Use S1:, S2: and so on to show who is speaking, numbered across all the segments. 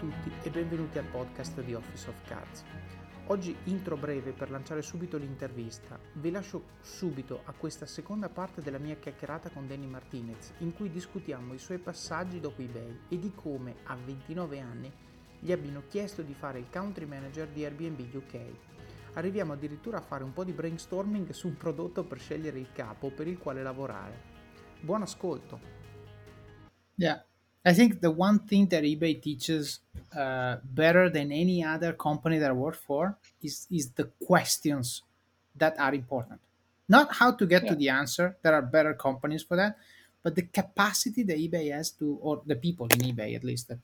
S1: tutti e benvenuti al podcast di Office of Cards. Oggi intro breve per lanciare subito l'intervista. Vi lascio subito a questa seconda parte della mia chiacchierata con Danny Martinez, in cui discutiamo i suoi passaggi dopo eBay e di come a 29 anni gli abbiano chiesto di fare il country manager di Airbnb UK. Arriviamo addirittura a fare un po' di brainstorming su un prodotto per scegliere il capo per il quale lavorare. Buon ascolto!
S2: Yeah. I think the one thing that eBay teaches uh, better than any other company that I work for is is the questions that are important. Not how to get yeah. to the answer. There are better companies for that, but the capacity that eBay has to, or the people in eBay at least, the,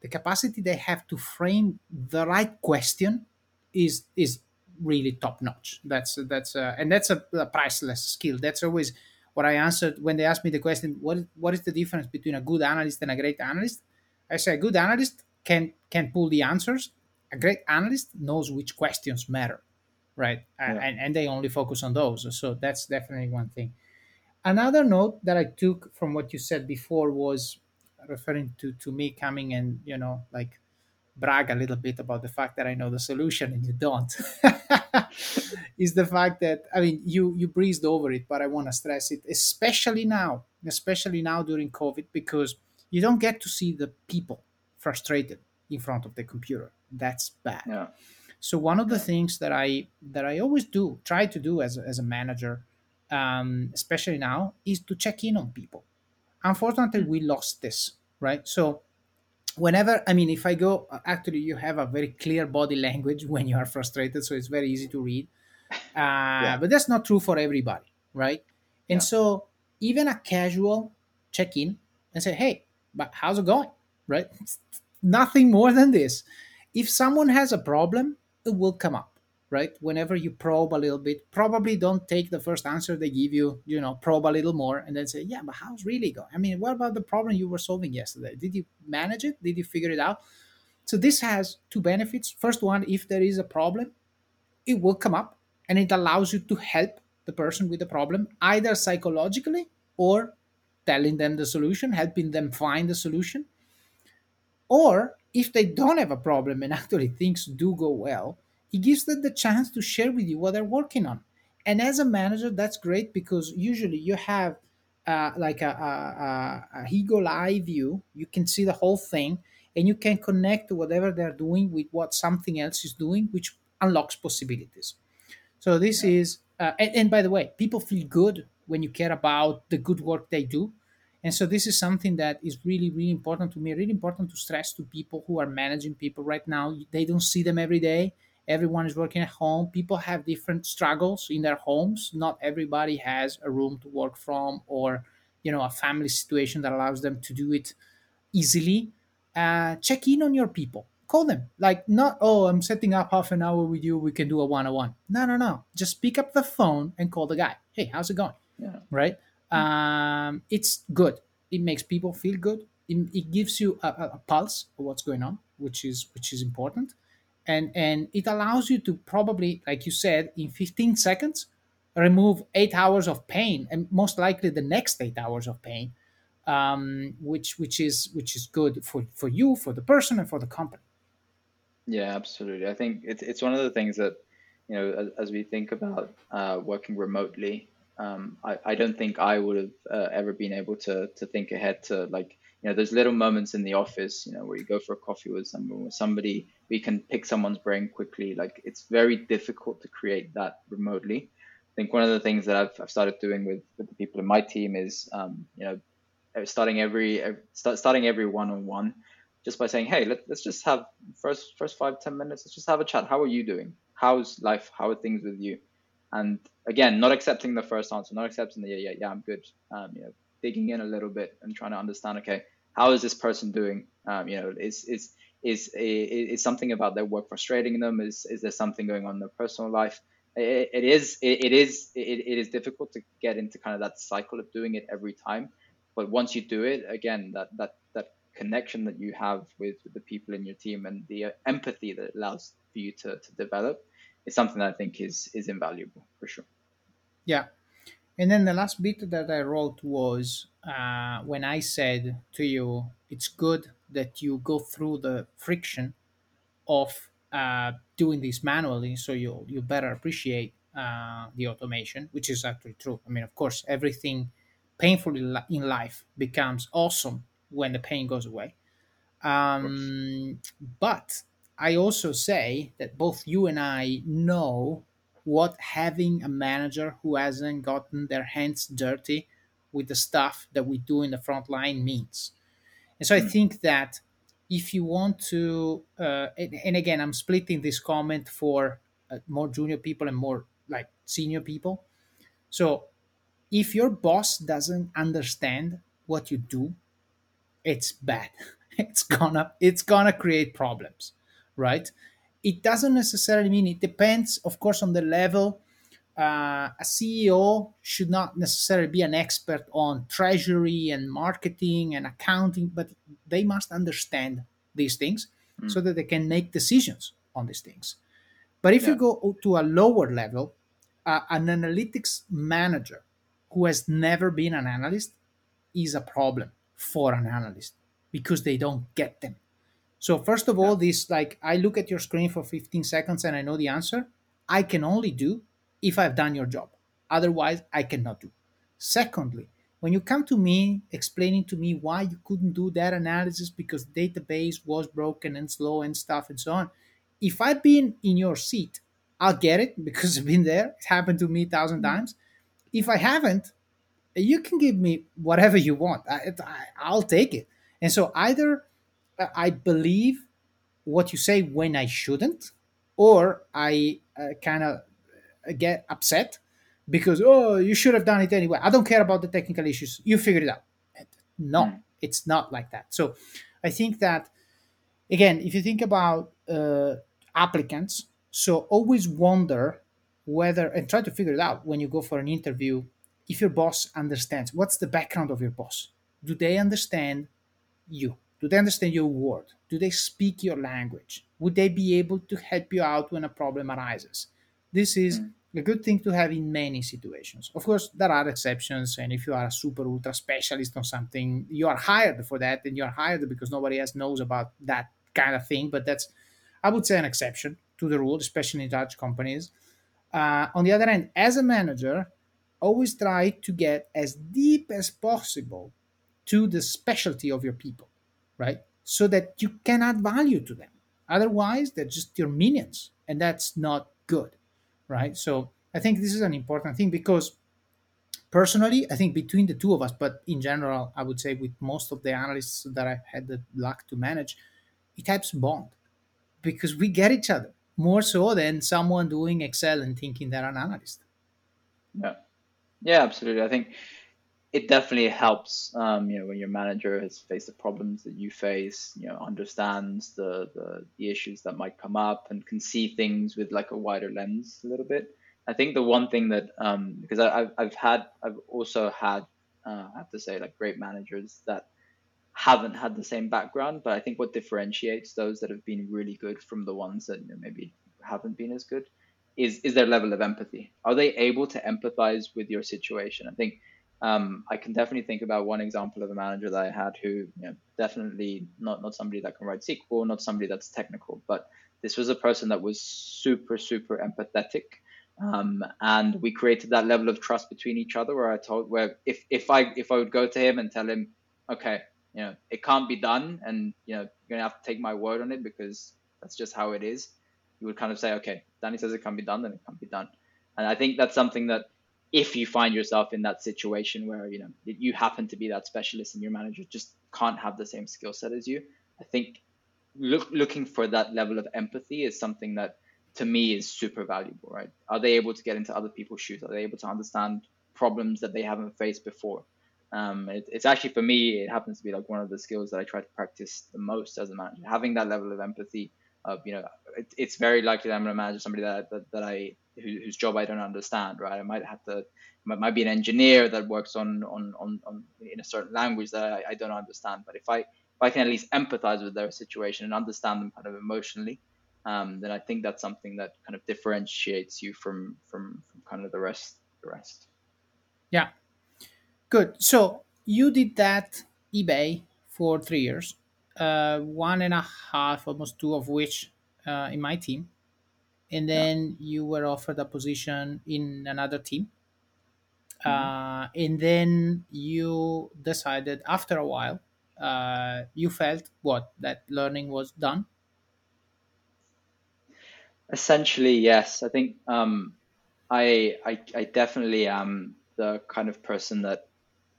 S2: the capacity they have to frame the right question is is really top notch. That's that's uh, and that's a, a priceless skill. That's always what I answered when they asked me the question, what what is the difference between a good analyst and a great analyst? I say a good analyst can can pull the answers. A great analyst knows which questions matter, right? Yeah. And and they only focus on those. So that's definitely one thing. Another note that I took from what you said before was referring to to me coming and you know like brag a little bit about the fact that I know the solution and you don't. is the fact that I mean you you breezed over it, but I want to stress it, especially now, especially now during COVID, because you don't get to see the people frustrated in front of the computer. That's bad. Yeah. So one of the things that I that I always do, try to do as a, as a manager, um, especially now, is to check in on people. Unfortunately, we lost this, right? So whenever i mean if i go actually you have a very clear body language when you are frustrated so it's very easy to read. Uh, yeah. but that's not true for everybody right? And yeah. so even a casual check-in and say hey but how's it going? Right? Nothing more than this. If someone has a problem it will come up right? Whenever you probe a little bit, probably don't take the first answer they give you, you know, probe a little more and then say, yeah, but how's really going? I mean, what about the problem you were solving yesterday? Did you manage it? Did you figure it out? So this has two benefits. First one, if there is a problem, it will come up and it allows you to help the person with the problem, either psychologically or telling them the solution, helping them find the solution. Or if they don't have a problem and actually things do go well, it gives them the chance to share with you what they're working on. And as a manager that's great because usually you have uh, like a, a, a, a eagle eye view. You can see the whole thing and you can connect to whatever they're doing with what something else is doing which unlocks possibilities. So this yeah. is uh, and, and by the way people feel good when you care about the good work they do. And so this is something that is really really important to me really important to stress to people who are managing people right now. They don't see them every day everyone is working at home. People have different struggles in their homes. Not everybody has a room to work from or you know a family situation that allows them to do it easily. Uh, check in on your people. Call them. Like not oh i'm setting up half an hour with you. We can do a one-on-one. No no no. Just pick up the phone and call the guy. Hey how's it going? Yeah. right? Um, it's good. It makes people feel good. It, it gives you a, a, pulse of what's going on which is which is important and and it allows you to probably like you said in 15 seconds remove eight hours of pain and most likely the next eight hours of pain um, which which is which is good for for you for the person and for the company.
S3: Yeah absolutely. I think it's, it's one of the things that you know as, as we think about uh, working remotely um, I, I don't think i would have uh, ever been able to to think ahead to like you know there's little moments in the office you know where you go for a coffee with someone with somebody we can pick someone's brain quickly. Like it's very difficult to create that remotely. I think one of the things that i've, I've started doing with, with the people in my team is um, you know starting every start, starting every one-on-one just by saying hey let, let's just have first first five ten minutes let's just have a chat. How are you doing? How's life? How are things with you? And again not accepting the first answer not accepting the yeah yeah yeah i'm good um, you know digging in a little bit and trying to understand okay how is this person doing? Um, you know is is is is something about their work frustrating them? Is is there something going on in their personal life? It, it is it, it is it, it is difficult to get into kind of that cycle of doing it every time. But once you do it again that that that connection that you have with, with the people in your team and the uh, empathy that allows for you to, to develop is something that i think is is invaluable for sure.
S2: Yeah and then the last bit that I wrote was uh, when I said to you, it's good that you go through the friction of uh, doing this manually so you you better appreciate uh, the automation which is actually true. I mean of course everything painful in life becomes awesome when the pain goes away. Um, but i also say that both you and i know what having a manager who hasn't gotten their hands dirty with the stuff that we do in the front line means. And so i think that if you want to uh, and, and, again i'm splitting this comment for uh, more junior people and more like senior people. So if your boss doesn't understand what you do it's bad. It's gonna it's gonna create problems right it doesn't necessarily mean it depends of course on the level uh, a ceo should not necessarily be an expert on treasury and marketing and accounting but they must understand these things mm. so that they can make decisions on these things but if yeah. you go to a lower level uh, an analytics manager who has never been an analyst is a problem for an analyst because they don't get them so first of all, this like I look at your screen for 15 seconds and I know the answer. I can only do if I've done your job. Otherwise, I cannot do. Secondly, when you come to me explaining to me why you couldn't do that analysis because database was broken and slow and stuff and so on, if I've been in your seat, I'll get it because I've been there. It happened to me a thousand mm-hmm. times. If I haven't, you can give me whatever you want. I, I, will take it. And so either I believe what you say when I shouldn't, or I uh, kind of uh, get upset because oh you should have done it anyway. I don't care about the technical issues. You figured it out. No, mm. it's not like that. So I think that again, if you think about uh, applicants, so always wonder whether and try to figure it out when you go for an interview if your boss understands what's the background of your boss. Do they understand you? Do they understand your word? Do they speak your language? Would they be able to help you out when a problem arises? This is mm. a good thing to have in many situations. Of course, there are exceptions, and if you are a super ultra specialist on something, you are hired for that, and you are hired because nobody else knows about that kind of thing. But that's, I would say, an exception to the rule, especially in large companies. Uh, on the other hand, as a manager, always try to get as deep as possible to the specialty of your people right? So that you can add value to them. Otherwise, they're just your minions, and that's not good, right? So I think this is an important thing because personally, I think between the two of us, but in general, I would say with most of the analysts that I've had the luck to manage, it helps bond because we get each other more so than someone doing Excel and thinking they're an analyst.
S3: Yeah, yeah, absolutely. I think it definitely helps um, you know when your manager has faced the problems that you face you know understands the, the, the issues that might come up and can see things with like a wider lens a little bit. I think the one thing that um, because I, have I've had i've also had uh, i have to say like great managers that haven't had the same background but i think what differentiates those that have been really good from the ones that you know, maybe haven't been as good is is their level of empathy. Are they able to empathize with your situation? I think um, I can definitely think about one example of a manager that I had who, you know, definitely not not somebody that can write SQL, not somebody that's technical, but this was a person that was super super empathetic, um, and we created that level of trust between each other. Where I told, where if if I if I would go to him and tell him, okay, you know, it can't be done, and you know, you're gonna have to take my word on it because that's just how it is. You would kind of say, okay, Danny says it can't be done, then it can't be done. And I think that's something that if you find yourself in that situation where you know you happen to be that specialist and your manager just can't have the same skill set as you i think look, looking for that level of empathy is something that to me is super valuable right? Are they able to get into other people's shoes? Are they able to understand problems that they haven't faced before? Um, it, it's actually for me it happens to be like one of the skills that i try to practice the most as a manager having that level of empathy of you know it, it's very likely that i'm going to manage somebody that, that, that i whose job I don't understand, right? I might have to, might, might be an engineer that works on, on, on, on in a certain language that I, I, don't understand. But if I, if I can at least empathize with their situation and understand them kind of emotionally, um, then I think that's something that kind of differentiates you from, from, from kind of the rest, the rest.
S2: Yeah. Good. So you did that eBay for three years uh, one and a half, almost two of which uh, in my team, and then you were offered a position in another team, uh, and then you decided after a while, uh, you felt what that learning was done.
S3: Essentially, yes. I think um, I, I I definitely am the kind of person that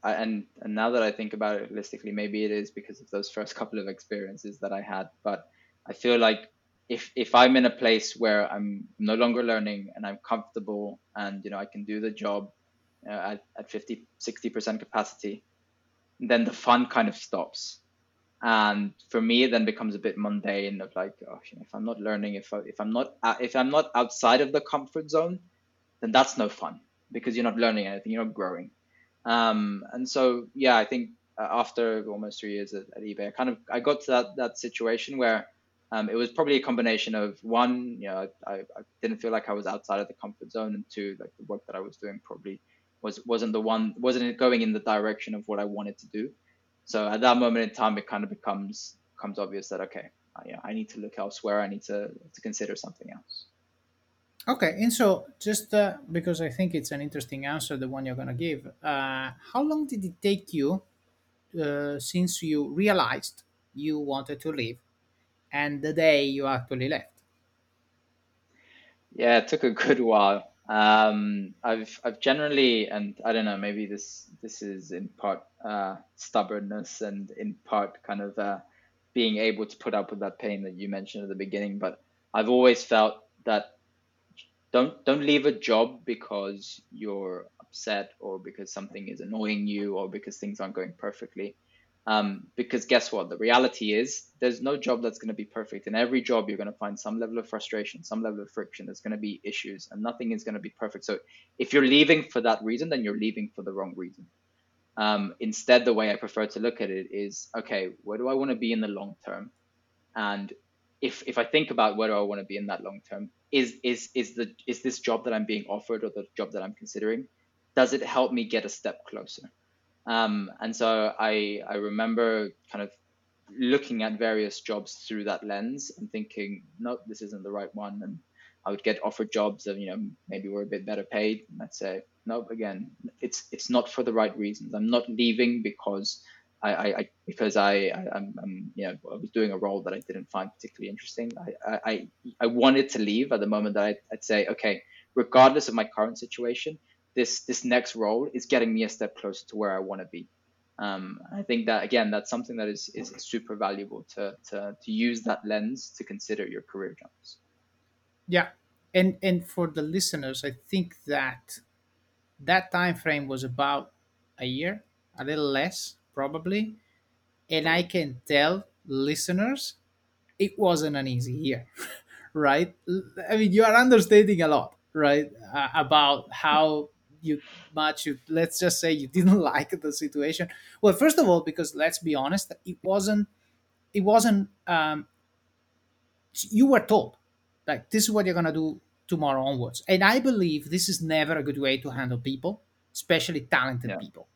S3: I, and and now that I think about it holistically, maybe it is because of those first couple of experiences that I had. But I feel like if if I'm in a place where I'm no longer learning and I'm comfortable and you know I can do the job uh, at at 50 60 percent capacity, then the fun kind of stops. And for me, it then becomes a bit mundane of like, oh, if I'm not learning, if I, if I'm not if I'm not outside of the comfort zone, then that's no fun because you're not learning anything, you're not growing. Um, and so, yeah, I think uh, after almost three years at, at, eBay, I kind of I got to that that situation where um, it was probably a combination of one, you know, I, I didn't feel like I was outside of the comfort zone, and two, like the work that I was doing probably was wasn't the one wasn't going in the direction of what I wanted to do. So at that moment in time, it kind of becomes becomes obvious that okay, yeah, I need to look elsewhere. I need to to consider something else.
S2: Okay, and so just uh, because I think it's an interesting answer, the one you're going to give, uh, how long did it take you uh, since you realized you wanted to leave and the day you actually left?
S3: Yeah, it took a good while. Um, I've I've generally, and I don't know, maybe this this is in part uh, stubbornness and in part kind of uh, being able to put up with that pain that you mentioned at the beginning. But I've always felt that don't don't leave a job because you're upset or because something is annoying you or because things aren't going perfectly um, because guess what? The reality is there's no job that's going to be perfect. In every job you're going to find some level of frustration some level of friction. There's going to be issues and nothing is going to be perfect. So if you're leaving for that reason then you're leaving for the wrong reason. Um, instead the way i prefer to look at it is okay where do i want to be in the long term? And if if I think about where do I want to be in that long term, is is is the is this job that I'm being offered or the job that I'm considering, does it help me get a step closer? Um, and so I I remember kind of looking at various jobs through that lens and thinking, no, this isn't the right one. And I would get offered jobs that you know maybe were a bit better paid. And I'd say, no, again, it's it's not for the right reasons. I'm not leaving because I, I, because I, I am I'm, you know I was doing a role that I didn't find particularly interesting. I, I, I wanted to leave at the moment that I, I'd say, okay, regardless of my current situation, this this next role is getting me a step closer to where I want to be. Um, I think that again, that's something that is, is super valuable to, to to use that lens to consider your career jumps.
S2: Yeah, and and for the listeners, I think that that time frame was about a year, a little less, probably. And I can tell listeners it wasn't an easy year, right? I mean, you are understating a lot, right? Uh, about how you much you let's just say you didn't like the situation well first of all because let's be honest it wasn't it wasn't um you were told like this is what you're going to do tomorrow onwards and i believe this is never a good way to handle people especially talented yeah. people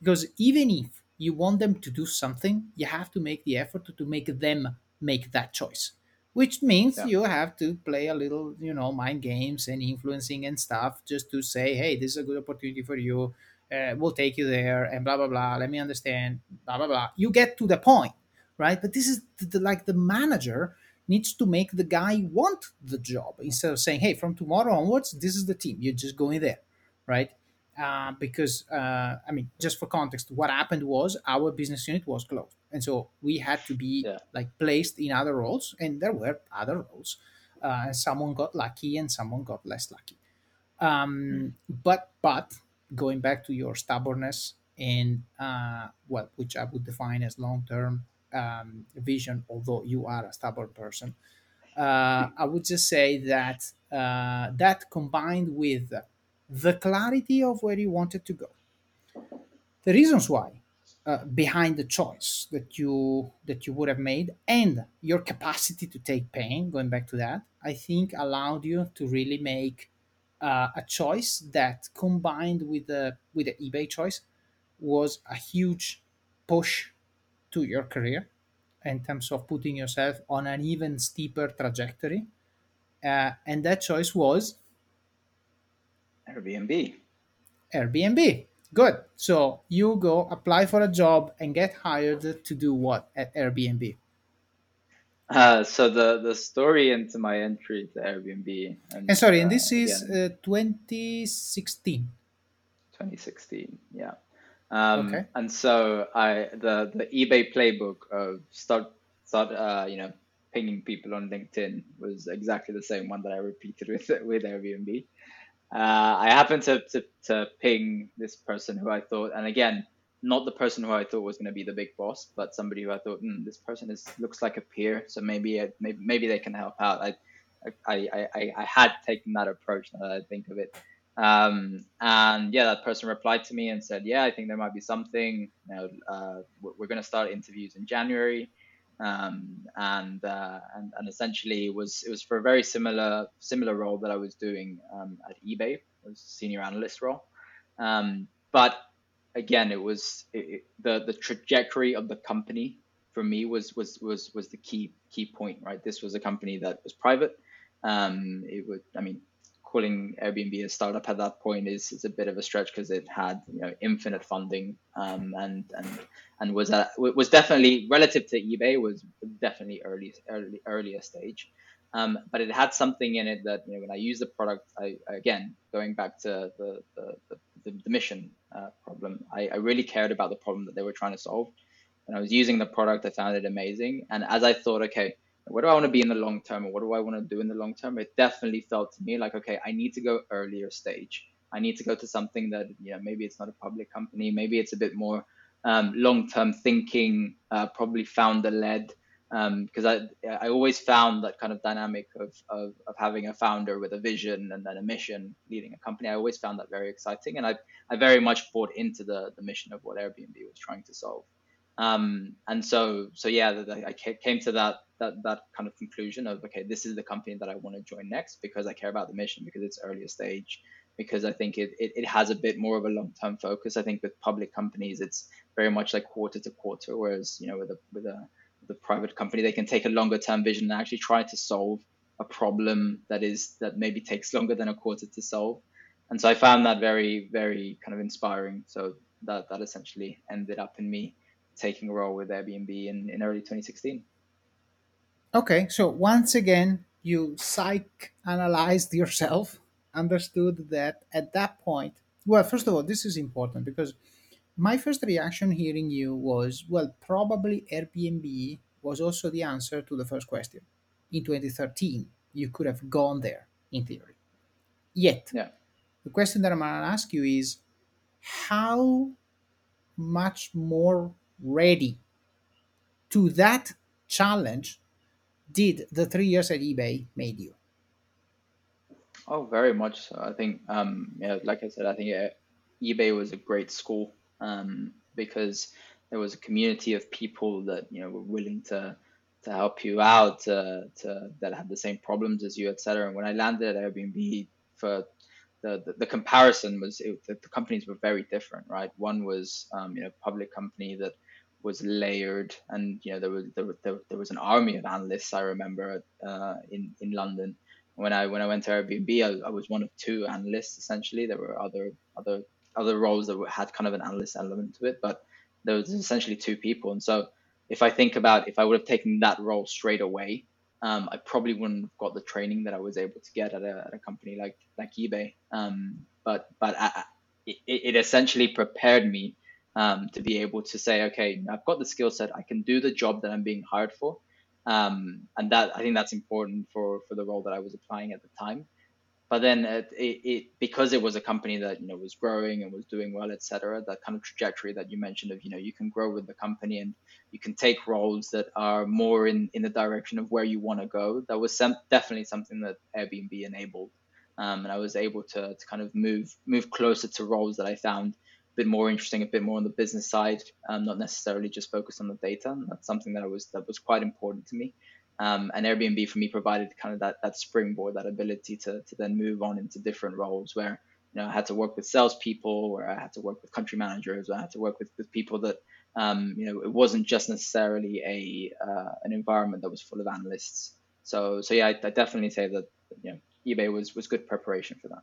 S2: because even if you want them to do something, you have to make the effort to, to make them make that choice. Which means yeah. you have to play a little, you know, mind games and influencing and stuff just to say, hey, this is a good opportunity for you. Uh, we'll take you there and blah, blah, blah. Let me understand, blah, blah, blah. You get to the point, right? But this is the, like the manager needs to make the guy want the job instead of saying, hey, from tomorrow onwards, this is the team. You're just going there, right? Uh, because uh, I mean, just for context, what happened was our business unit was closed, and so we had to be yeah. like placed in other roles, and there were other roles. Uh, someone got lucky, and someone got less lucky. Um, mm. But but going back to your stubbornness and uh, well, which I would define as long term um, vision, although you are a stubborn person. Uh, I would just say that uh, that combined with the clarity of where you wanted to go, the reasons why uh, behind the choice that you that you would have made, and your capacity to take pain. Going back to that, I think allowed you to really make uh, a choice that, combined with the with the eBay choice, was a huge push to your career in terms of putting yourself on an even steeper trajectory. Uh, and that choice was
S3: Airbnb.
S2: Airbnb. Good. So you go apply for a job and get hired to do what at Airbnb?
S3: Uh, so the the story into my entry to Airbnb.
S2: And, and sorry, and this uh, is uh, 2016.
S3: 2016, yeah. Um, okay. And so I the the eBay playbook of start start uh, you know pinging people on LinkedIn was exactly the same one that I repeated with with Airbnb. Uh, I happened to, to to ping this person who I thought, and again, not the person who I thought was going to be the big boss, but somebody who I thought mm, this person is looks like a peer, so maybe I, maybe maybe they can help out. I I, I, I had taken that approach now that I think of it. Um, and yeah, that person replied to me and said, yeah, I think there might be something. You know, uh, we're going to start interviews in January. Um, and, uh, and and essentially it was it was for a very similar similar role that I was doing um, at eBay, was senior analyst role. Um, but again, it was it, the the trajectory of the company for me was was was was the key key point, right? This was a company that was private. Um, it would, I mean, calling Airbnb a startup at that point is, is a bit of a stretch because it had you know infinite funding um, and and and was a, was definitely relative to eBay was definitely early early earlier stage. Um, but it had something in it that you know when I use the product, I again going back to the the, the, the mission uh, problem, I, I really cared about the problem that they were trying to solve. When I was using the product, I found it amazing. And as I thought, okay, what do I want to be in the long term, or what do I want to do in the long term? It definitely felt to me like, okay, I need to go earlier stage. I need to go to something that you know maybe it's not a public company, maybe it's a bit more um, long term thinking, uh, probably founder led because um, I I always found that kind of dynamic of, of, of having a founder with a vision and then a mission leading a company. I always found that very exciting, and I I very much bought into the the mission of what Airbnb was trying to solve. Um, and so so yeah, I came to that that that kind of conclusion of okay, this is the company that I want to join next because I care about the mission because it's earlier stage because I think it, it, it has a bit more of a long term focus. I think with public companies, it's very much like quarter to quarter, whereas you know with a with a the private company, they can take a longer term vision and actually try to solve a problem that is that maybe takes longer than a quarter to solve. And so I found that very, very kind of inspiring. So that that essentially ended up in me taking a role with Airbnb in, in early 2016.
S2: Okay, so once again, you psych analyzed yourself, understood that at that point, well, first of all, this is important because my first reaction hearing you was, well, probably Airbnb was also the answer to the first question. In 2013, you could have gone there in theory. Yet,
S3: yeah.
S2: the question that I'm going to ask you is how much more ready to that challenge did the three years at eBay made you?
S3: Oh, very much so. I think, um, yeah, like I said, I think uh, eBay was a great school um, because there was a community of people that you know were willing to to help you out, to, to that had the same problems as you, etc. And when I landed at Airbnb, for the, the, the comparison was it, the, the, companies were very different, right? One was um, you know public company that was layered, and you know there was there, there, there was an army of analysts. I remember uh, in in London when I when I went to Airbnb, I, I was one of two analysts essentially. There were other other other roles that had kind of an analyst element to it, but there was essentially two people. And so if I think about if I would have taken that role straight away, um, I probably wouldn't have got the training that I was able to get at a, at a company like like eBay. Um, but but I, it, it, essentially prepared me um, to be able to say, okay, I've got the skill set, I can do the job that I'm being hired for, um, and that I think that's important for for the role that I was applying at the time. But then it, it, because it was a company that you know was growing and was doing well etc that kind of trajectory that you mentioned of you know you can grow with the company and you can take roles that are more in in the direction of where you want to go that was some, definitely something that airbnb enabled. Um, and i was able to, to kind of move move closer to roles that i found bit more interesting a bit more on the business side um, not necessarily just focused on the data and that's something that i was that was quite important to me um, and Airbnb for me provided kind of that that springboard, that ability to to then move on into different roles where you know, I had to work with salespeople, where I had to work with country managers, or I had to work with, with people that, um, you know, it wasn't just necessarily a uh, an environment that was full of analysts. So, so yeah, I, I definitely say that you know, eBay was was good preparation for that.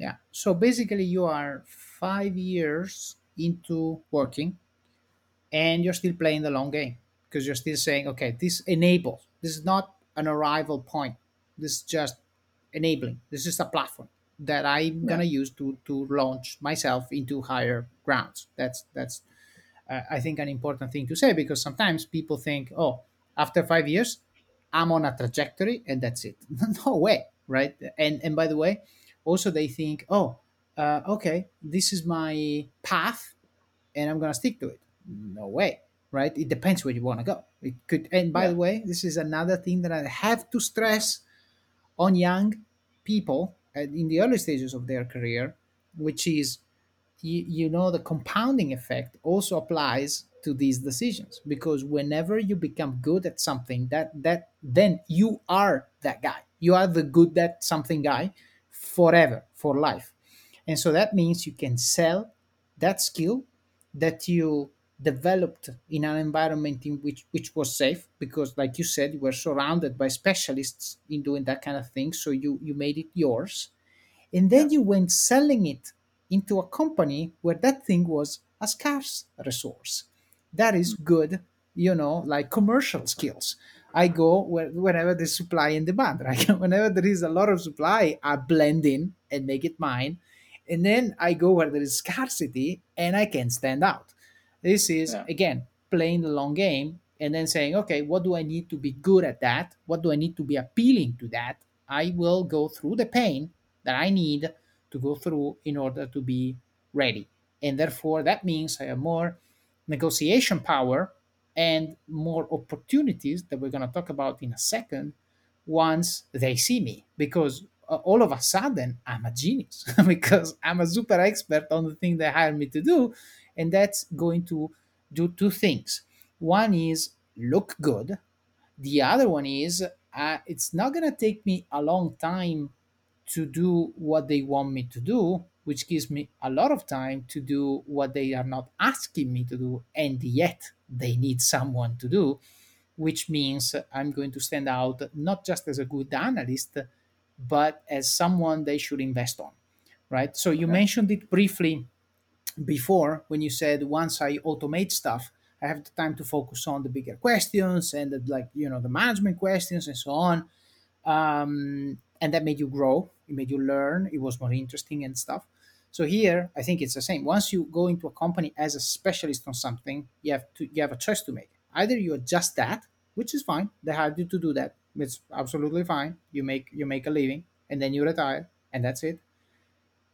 S2: Yeah. So basically, you are five years into working and you're still playing the long game because you're still saying, okay, this enables. This is not an arrival point. This is just enabling. This is a platform that I'm yeah. gonna use to to launch myself into higher grounds. That's that's uh, I think an important thing to say because sometimes people think, oh, after five years, I'm on a trajectory and that's it. no way, right? And and by the way, also they think, oh, uh, okay, this is my path, and I'm gonna stick to it. No way, right? It depends where you want to go. It could, and by yeah. the way, this is another thing that I have to stress on young people in the early stages of their career, which is, you, you know, the compounding effect also applies to these decisions because whenever you become good at something that that then you are that guy you are the good at something guy forever, for life. And so that means you can sell that skill that you developed in an environment in which which was safe because like you said you were surrounded by specialists in doing that kind of thing so you you made it yours. And then you went selling it into a company where that thing was a scarce resource. That is hmm. good you know like commercial skills I go where, wherever there's supply and demand, right? Whenever there is a lot of supply, I blend in and make it mine. And then I go where there is scarcity and I can stand out. This is, yeah. again, playing the long game and then saying, okay, what do I need to be good at that? What do I need to be appealing to that? I will go through the pain that I need to go through in order to be ready. And therefore, that means I have more negotiation power and more opportunities that we're going to talk about in a second once they see me because uh, all of a sudden i'm a genius because i'm a super expert on the thing they hired me to do and that's going to do two things. One is look good. The other one is uh, it's not going to take me a long time to do what they want me to do which gives me a lot of time to do what they are not asking me to do and yet they need someone to do which means i'm going to stand out not just as a good analyst but as someone they should invest on right? So you okay. mentioned it briefly before when you said once i automate stuff i have the time to focus on the bigger questions and the, like you know the management questions and so on. Um, and that made you grow it made you learn it was more interesting and stuff so here i think it's the same. Once you go into a company as a specialist on something you have to you have a choice to make. Either you adjust that which is fine. They hired you to do that. It's absolutely fine. You make you make a living and then you retire and that's it.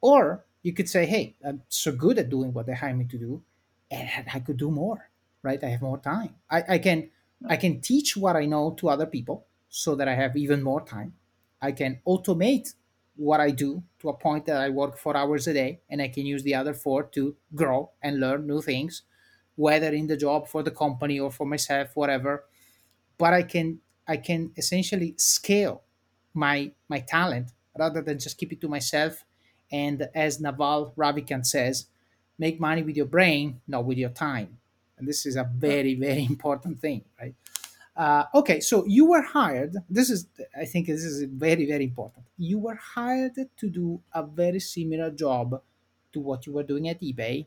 S2: Or you could say hey i'm so good at doing what they hired me to do and i could do more right? I have more time. I, I can i can teach what i know to other people so that i have even more time. I can automate what I do to a point that I work four hours a day and I can use the other four to grow and learn new things, whether in the job for the company or for myself, whatever. But I can I can essentially scale my my talent rather than just keep it to myself. And as Naval Ravikant says, make money with your brain, not with your time. And this is a very, very important thing, right? Uh, okay, so you were hired. This is, I think, this is very, very important. You were hired to do a very similar job to what you were doing at eBay,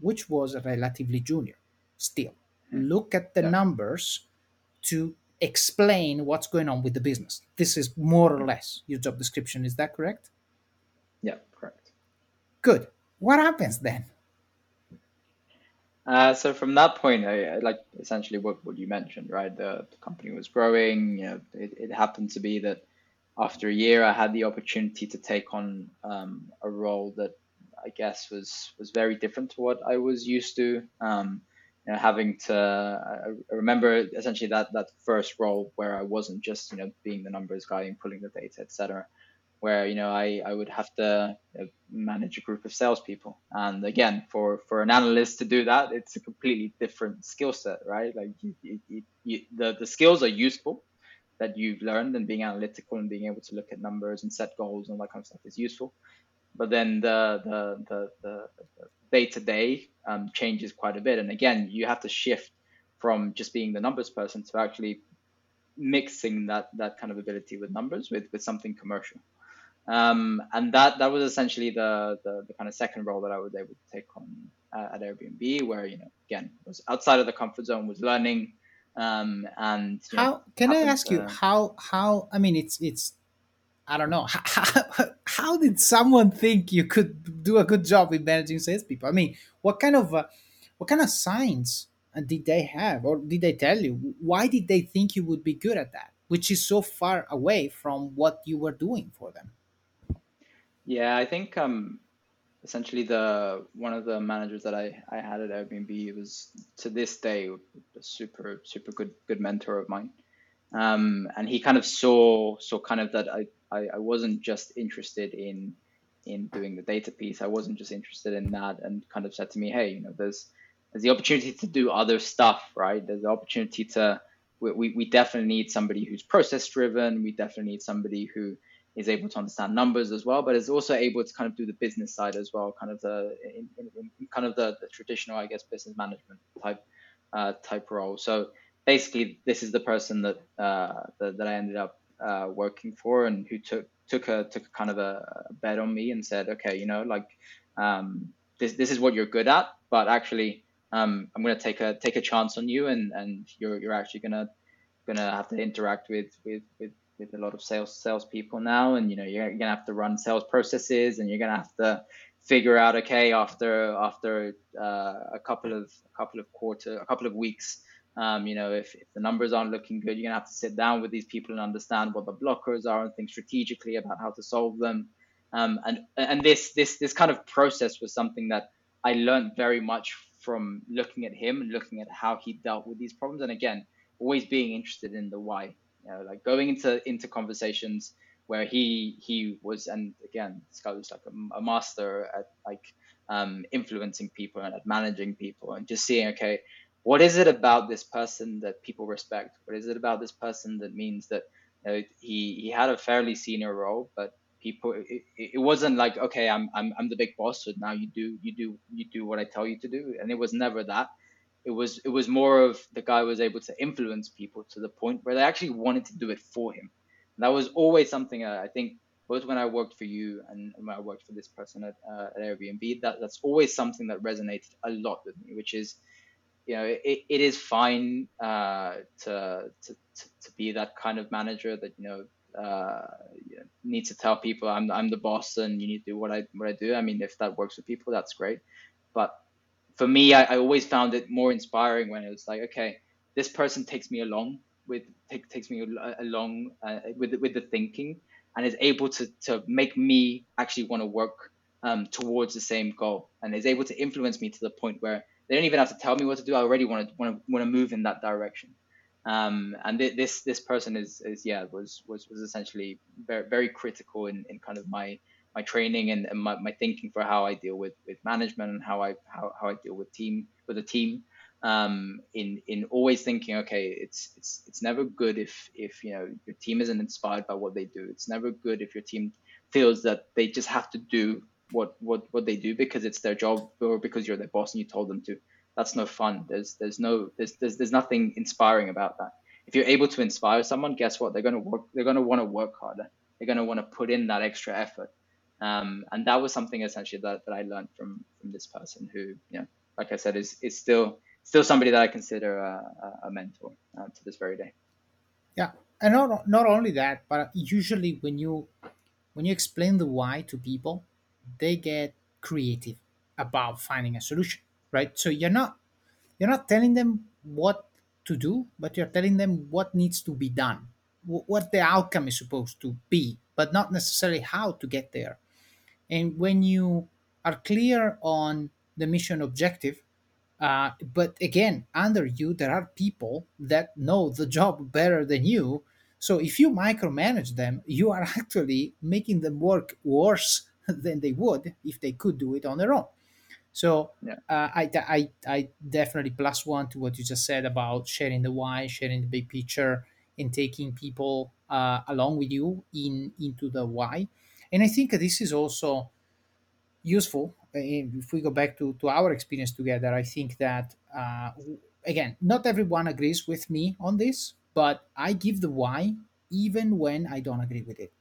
S2: which was relatively junior. Still, look at the
S3: Yeah.
S2: numbers to explain what's going on with the business. This is more or less your job description. Is that correct?
S3: Yeah, correct.
S2: Good. What happens then?
S3: Uh, so from that point, I, like essentially what, what you mentioned, right? The, the company was growing. You know, it, it happened to be that after a year, I had the opportunity to take on um, a role that I guess was was very different to what I was used to. Um, you know, having to, I remember essentially that that first role where I wasn't just you know being the numbers guy and pulling the data, etc where you know I, I would have to uh, manage a group of salespeople. And again, for for an analyst to do that, it's a completely different skill set, right? Like you, you, you, the the skills are useful that you've learned, and being analytical and being able to look at numbers and set goals and all that kind of stuff is useful. But then the the the the day to day changes quite a bit, and again, you have to shift from just being the numbers person to actually mixing that that kind of ability with numbers with with something commercial um, and that that was essentially the, the, the kind of second role that I was able to take on uh, at Airbnb, where you know again was outside of the comfort zone, was learning, um, and you know,
S2: How can I ask you how how I mean it's it's I don't know how, how, how did someone think you could do a good job with managing salespeople? I mean, what kind of uh, what kind of signs uh, did they have, or did they tell you? Why did they think you would be good at that, which is so far away from what you were doing for them?
S3: Yeah, I think um, essentially the one of the managers that I, I had at Airbnb was to this day a super super good good mentor of mine, um, and he kind of saw saw kind of that I, I, I wasn't just interested in in doing the data piece. I wasn't just interested in that, and kind of said to me, hey, you know, there's there's the opportunity to do other stuff, right? There's the opportunity to we, we, we definitely need somebody who's process driven. We definitely need somebody who is able to understand numbers as well, but is also able to kind of do the business side as well, kind of the in, in, in kind of the, the traditional, I guess, business management type uh, type role. So basically, this is the person that uh, that, that I ended up uh, working for, and who took took a took kind of a, a bet on me and said, okay, you know, like um, this this is what you're good at, but actually, um, I'm gonna take a take a chance on you, and and you're you're actually gonna gonna have to interact with with with with a lot of sales salespeople now, and you know you're gonna have to run sales processes, and you're gonna have to figure out okay after after uh, a couple of a couple of quarter a couple of weeks, um, you know if, if the numbers aren't looking good, you're gonna have to sit down with these people and understand what the blockers are and think strategically about how to solve them. Um, and and this this this kind of process was something that I learned very much from looking at him and looking at how he dealt with these problems. And again, always being interested in the why you know, like going into into conversations where he he was, and again, guy was like a, a master at like um, influencing people and at managing people, and just seeing, okay, what is it about this person that people respect? What is it about this person that means that you know, he he had a fairly senior role, but people it, it wasn't like okay I'm, I'm i'm the big boss so now you do you do you do what i tell you to do and it was never that it was it was more of the guy was able to influence people to the point where they actually wanted to do it for him. And that was always something uh, I think both when I worked for you and when I worked for this person at, uh, at Airbnb. That that's always something that resonated a lot with me, which is you know it, it is fine uh, to, to to be that kind of manager that you know. Uh, you need to tell people I'm I'm the boss and you need to do what I what I do. I mean, if that works with people, that's great. But for me, I, I, always found it more inspiring when it was like, okay, this person takes me along with take, takes me along uh, with with the thinking and is able to to make me actually want to work um, towards the same goal and is able to influence me to the point where they don't even have to tell me what to do. I already want to want to want to move in that direction. Um, and th- this this person is is yeah was was was essentially very very critical in, in kind of my my training and, and my, my thinking for how I deal with, with management and how I how, how I deal with team with a team. Um, in in always thinking, okay, it's it's it's never good if if you know your team isn't inspired by what they do. It's never good if your team feels that they just have to do what what what they do because it's their job or because you're their boss and you told them to. That's no fun. There's there's no there's there's, there's nothing inspiring about that. If you're able to inspire someone, guess what? They're gonna work. They're gonna want to work harder. They're gonna want to put in that extra effort. Um, and that was something essentially that, that I learned from from this person who, you know, like I said, is is still still somebody that I consider a, a mentor uh, to this very day.
S2: Yeah, and not not only that, but usually when you when you explain the why to people, they get creative about finding a solution, right? So you're not you're not telling them what to do, but you're telling them what needs to be done, what the outcome is supposed to be, but not necessarily how to get there. And when you are clear on the mission objective, uh, but again, under you, there are people that know the job better than you. So if you micromanage them, you are actually making them work worse than they would if they could do it on their own. So yeah. uh, I, I, I definitely plus one to what you just said about sharing the why, sharing the big picture, and taking people uh, along with you in into the why. And I think this is also useful if we go back to, to our experience together. I think that uh, again, not everyone agrees with me on this, but I give the why even when I don't agree with it,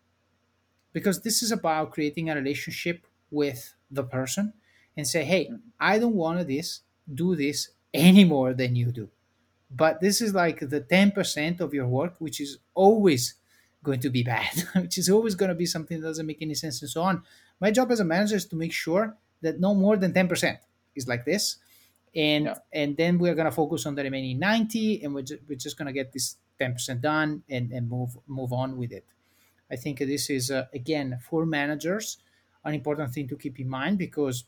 S2: because this is about creating a relationship with the person and say, hey, mm-hmm. I don't want to this, do this any more than you do. But this is like the 10% of your work, which is always going to be bad, which is always going to be something that doesn't make any sense and so on. My job as a manager is to make sure that no more than 10% is like this. And yeah. and then we're going to focus on the remaining 90 and we're, ju- we're just going to get this 10% done and, and move move on with it. I think this is, uh, again, for managers, an important thing to keep in mind because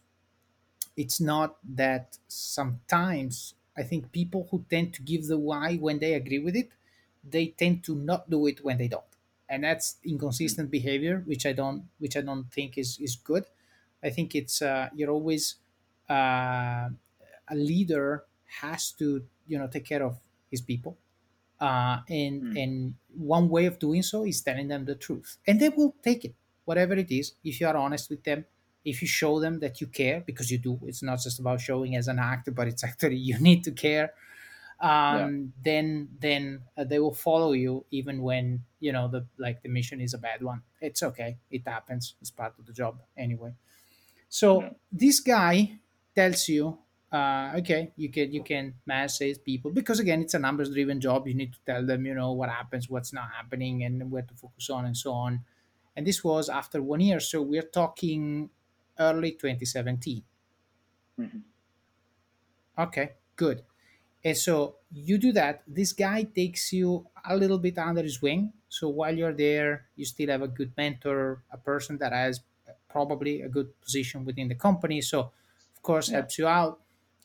S2: it's not that sometimes I think people who tend to give the why when they agree with it, they tend to not do it when they don't. And that's inconsistent behavior, which I don't which I don't think is is good. I think it's uh, you're always uh, a leader has to you know take care of his people, uh, and mm. and one way of doing so is telling them the truth, and they will take it, whatever it is. If you are honest with them, if you show them that you care because you do it's not just about showing as an actor but it's actually you need to care um, yeah. then then uh, they will follow you even when you know the like the mission is a bad one it's okay it happens it's part of the job anyway so yeah. this guy tells you uh, okay you can you can message people because again it's a numbers driven job you need to tell them you know what happens what's not happening and where to focus on and so on and this was after one year so we're talking early 2017. Mm-hmm. Okay, good. And so you do that. This guy takes you a little bit under his wing. So while you're there, you still have a good mentor, a person that has probably a good position within the company. So, of course, yeah. helps you out.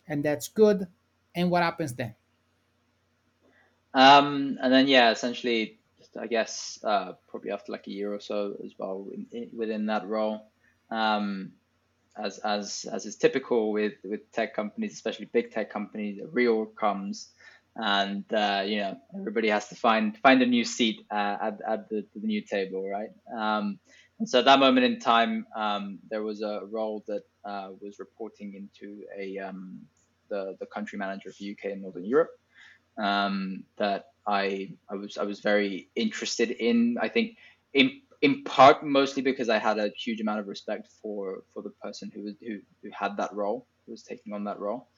S2: And that's good. And what happens then?
S3: Um, and then, yeah, essentially, I guess uh, probably after like a year or so as well in, in, within that role, um, as as as is typical with with tech companies, especially big tech companies, a reorg comes, and uh, you know everybody has to find find a new seat uh, at at the, the new table, right? Um, and so at that moment in time, um, there was a role that uh, was reporting into a um, the the country manager the UK and Northern Europe um, that I I was I was very interested in. I think in in part mostly because I had a huge amount of respect for for the person who was who, who had that role, who was taking on that role.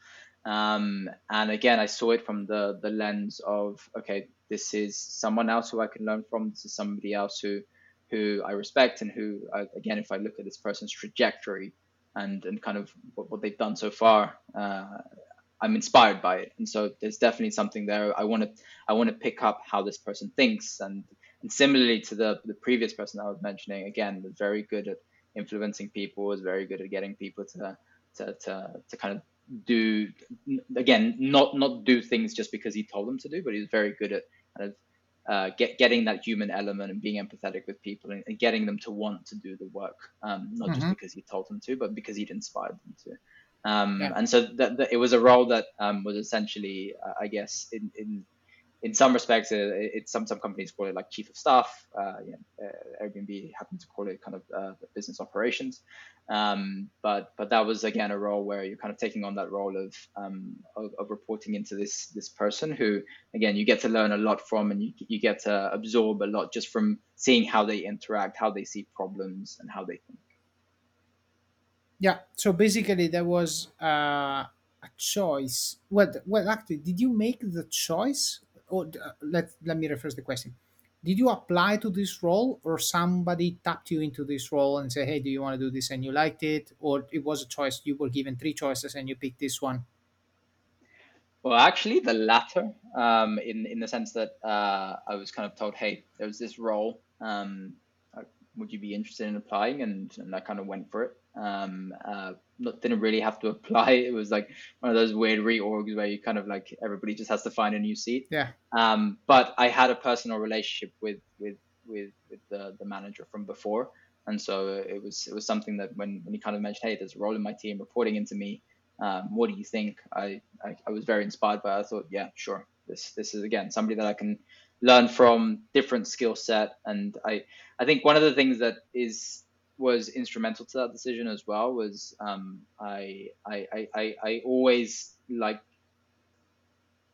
S3: Um, and again, I saw it from the the lens of okay, this is someone else who I can learn from. This is somebody else who who I respect and who I, again, if I look at this person's trajectory and and kind of what, what they've done so far, uh, I'm inspired by it. And so there's definitely something there. I want to I want to pick up how this person thinks and and similarly to the the previous person I was mentioning, again, was very good at influencing people, was very good at getting people to to to, to kind of do again not not do things just because he told them to do, but he was very good at kind of uh, get getting that human element and being empathetic with people and, and getting them to want to do the work, um, not mm-hmm. just because he told them to, but because he'd inspired them to. Um, yeah. And so that, that, it was a role that um, was essentially, uh, I guess, in, in in some respects, uh, it's some some companies call it like chief of staff. Uh, you know, uh, Airbnb happens to call it kind of uh, business operations. Um, but but that was again a role where you're kind of taking on that role of, um, of, of reporting into this this person who again you get to learn a lot from and you you get to absorb a lot just from seeing how they interact, how they see problems, and how they think.
S2: Yeah. So basically, there was uh, a choice. Well, well, actually, did you make the choice? Or uh, let let me rephrase the question. Did you apply to this role, or somebody tapped you into this role and said, "Hey, do you want to do this?" and you liked it, or it was a choice you were given three choices and you picked this one?
S3: Well, actually, the latter, um, in in the sense that uh, I was kind of told, "Hey, there's this role. Um, uh, would you be interested in applying?" And and I kind of went for it. Um, uh, not, didn't really have to apply. It was like one of those weird reorgs where you kind of like everybody just has to find a new seat.
S2: Yeah.
S3: Um, but I had a personal relationship with with with with the the manager from before, and so it was it was something that when when he kind of mentioned, hey, there's a role in my team reporting into me. Um, what do you think? I, I I was very inspired by. It. I thought, yeah, sure. This this is again somebody that I can learn from, different skill set, and I I think one of the things that is was instrumental to that decision as well was um, I, I, I, I always like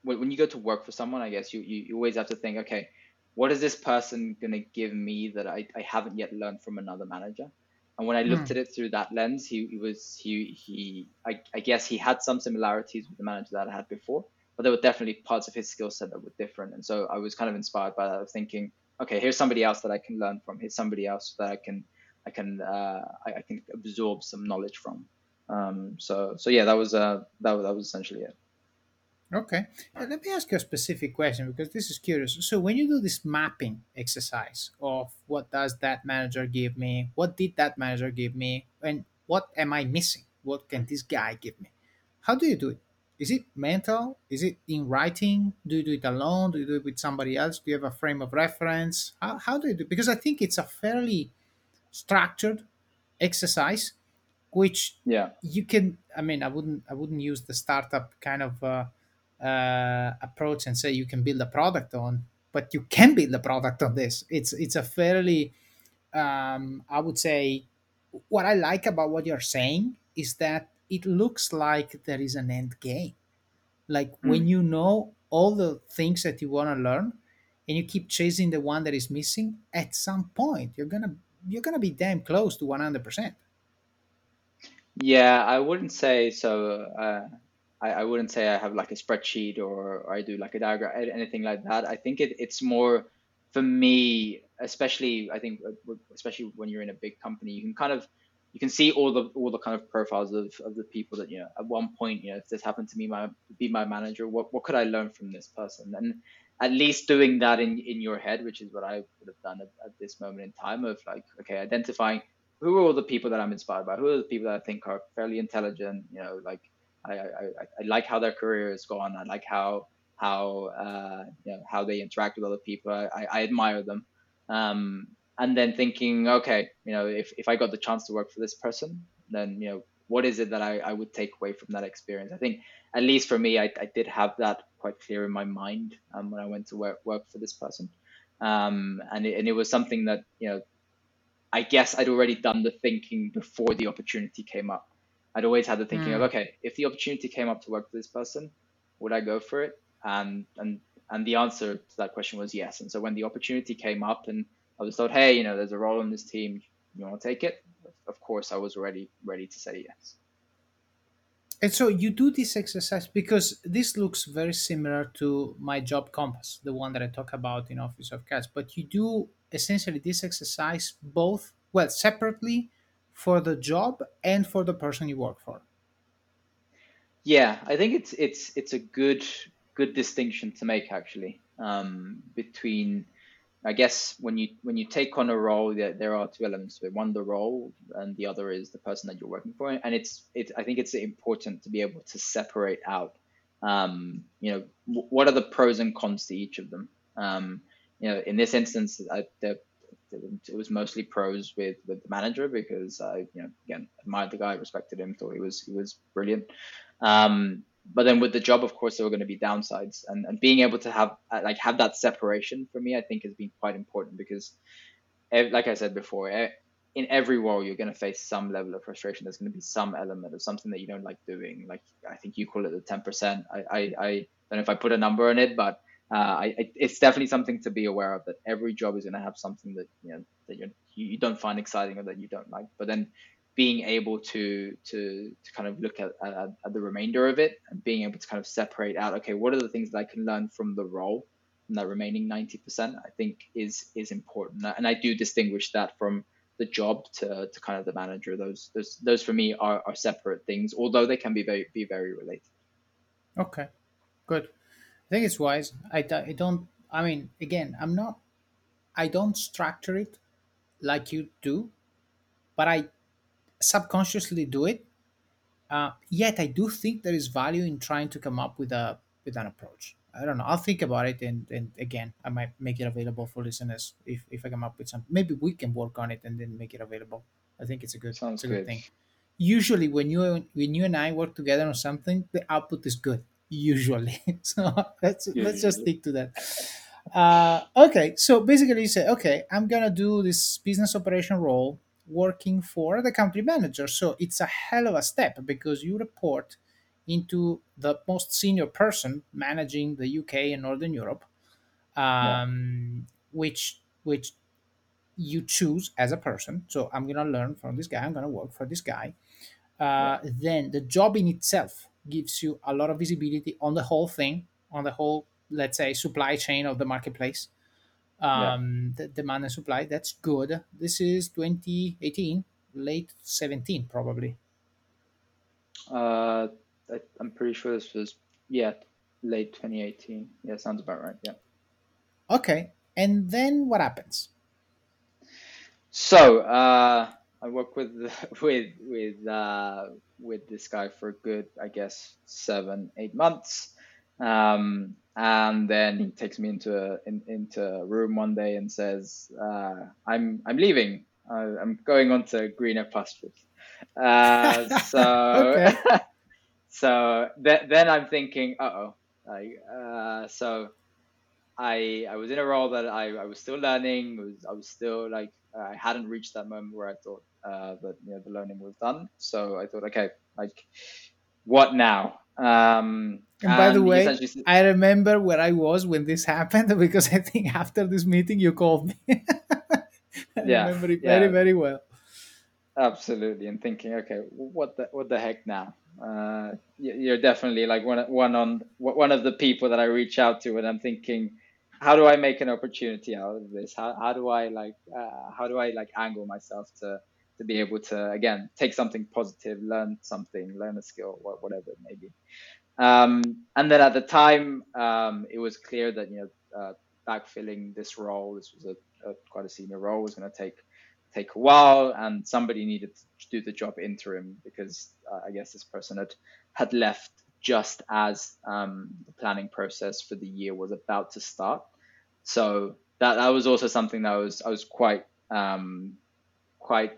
S3: when you go to work for someone, I guess you, you, you always have to think, okay, what is this person going to give me that I, I haven't yet learned from another manager? And when I looked mm. at it through that lens, he, he was, he, he I, I guess he had some similarities with the manager that I had before, but there were definitely parts of his skill set that were different. And so I was kind of inspired by that of thinking, okay, here's somebody else that I can learn from. Here's somebody else that I can I can uh, I, I, can absorb some knowledge from. Um, so so yeah, that was uh, that that was essentially it.
S2: Okay, uh, let me ask you a specific question because this is curious. So when you do this mapping exercise of what does that manager give me, what did that manager give me, and what am I missing? What can this guy give me? How do you do it? Is it mental? Is it in writing? Do you do it alone? Do you do it with somebody else? Do you have a frame of reference? How, how do you do it? Because I think it's a fairly structured exercise which
S3: yeah.
S2: you can i mean i wouldn't i wouldn't use the startup kind of uh, uh, approach and say you can build a product on but you can build a product on this. It's it's a fairly um, i would say what i like about what you're saying is that it looks like there is an end game. Like mm. when you know all the things that you want to learn and you keep chasing the one that is missing at some point you're gonna you're going to be damn close to 100%.
S3: Yeah, I wouldn't say so. Uh, I, I wouldn't say I have like a spreadsheet or, or I do like a diagram, anything like that. I think it, it's more for me, especially I think uh, especially when you're in a big company, you can kind of you can see all the all the kind of profiles of, of the people that you know at one point you know if this happened to me my be my manager what what could I learn from this person and at least doing that in, in your head, which is what I would have done at, at this moment in time of like, okay, identifying who are all the people that I'm inspired by, who are the people that I think are fairly intelligent, you know, like I, I, I like how their career has gone. I like how, how, uh, you know, how they interact with other people. I, I admire them. Um, and then thinking, okay, you know, if, if I got the chance to work for this person, then, you know, what is it that I, I would take away from that experience? I think, at least for me, I, I did have that quite clear in my mind um, when I went to work, work for this person. Um, and, it, and it was something that, you know, I guess I'd already done the thinking before the opportunity came up. I'd always had the thinking mm. of, okay, if the opportunity came up to work for this person, would I go for it? And, and, and the answer to that question was yes. And so when the opportunity came up and I was told, hey, you know, there's a role in this team, you want to take it? Of course, I was ready, ready to say yes.
S2: And so you do this exercise because this looks very similar to my job compass, the one that I talk about in Office of Cards. But you do essentially this exercise both, well, separately for the job and for the person you work for.
S3: Yeah, I think it's it's it's a good good distinction to make actually um, between I guess when you when you take on a role, there, there are two elements to it. One, the role, and the other is the person that you're working for. And it's it. I think it's important to be able to separate out. Um, you know, w- what are the pros and cons to each of them? Um, you know, in this instance, I, the, it was mostly pros with with the manager because I, you know, again admired the guy, respected him, thought he was he was brilliant. Um, but then with the job, of course, there were going to be downsides, and, and being able to have uh, like have that separation for me, I think, has been quite important because, like I said before, in every role you're going to face some level of frustration. There's going to be some element of something that you don't like doing. Like I think you call it the ten percent. I, I I don't know if I put a number on it, but uh, I, it's definitely something to be aware of. That every job is going to have something that you know that you you don't find exciting or that you don't like. But then being able to to to kind of look at, at, at the remainder of it and being able to kind of separate out okay what are the things that i can learn from the role and that remaining 90% i think is is important. And i do distinguish that from the job to, to kind of the manager. Those those those for me are, are separate things although they can be very be very related.
S2: Okay good. I think it's wise. I, I don't i mean again i'm not i don't structure it like you do but i subconsciously do it. Uh, yet I do think there is value in trying to come up with a with an approach. I don't know. I'll think about it, and, and again, I might make it available for listeners if, if I come up with some. Maybe we can work on it and then make it available. I think it's a good,
S3: Sounds
S2: it's a
S3: good.
S2: good thing. Usually, when you when you and I work together on something, the output is good. Usually, so let's let's just stick to that. Uh, okay, so basically, you say, okay, I'm gonna do this business operation role working for the country manager. So it's a hell of a step because you report into the most senior person managing the UK and Northern Europe, um, yeah. which which you choose as a person. So I'm gonna learn from this guy. I'm gonna work for this guy. Uh, yeah. Then the job in itself gives you a lot of visibility on the whole thing, on the whole, let's say, supply chain of the marketplace um, yeah. the demand and supply. That's good. This is 2018, late 17 probably.
S3: Uh, I, am pretty sure this was yeah, late 2018. Yeah, sounds about right. Yeah.
S2: Okay, and then what happens?
S3: So uh, I work with with with uh, with this guy for a good, I guess, seven eight months. Um, and then he takes me into a in, into a room one day and says, uh, "I'm I'm leaving. I'm going on to greener pastures." Uh, so so th- then I'm thinking, "Uh oh." Like, uh, so I I was in a role that I, I was still learning. Was I was still like I hadn't reached that moment where I thought uh, that you know the learning was done. So I thought, okay, like what now? Um,
S2: and by the way, I remember where I was when this happened because I think after this meeting you called me. I yeah, remember it very, very well.
S3: Absolutely, and thinking, okay, what the what the heck now? Uh, you're definitely like one one on one of the people that I reach out to, and I'm thinking, how do I make an opportunity out of this? How how do I like uh, how do I like angle myself to to be able to again take something positive, learn something, learn a skill, whatever it may be. Um, and then at the time, um, it was clear that you know uh, backfilling this role, this was a, a quite a senior role, was going to take take a while, and somebody needed to do the job interim because uh, I guess this person had had left just as um, the planning process for the year was about to start. So that that was also something that was I was quite um, quite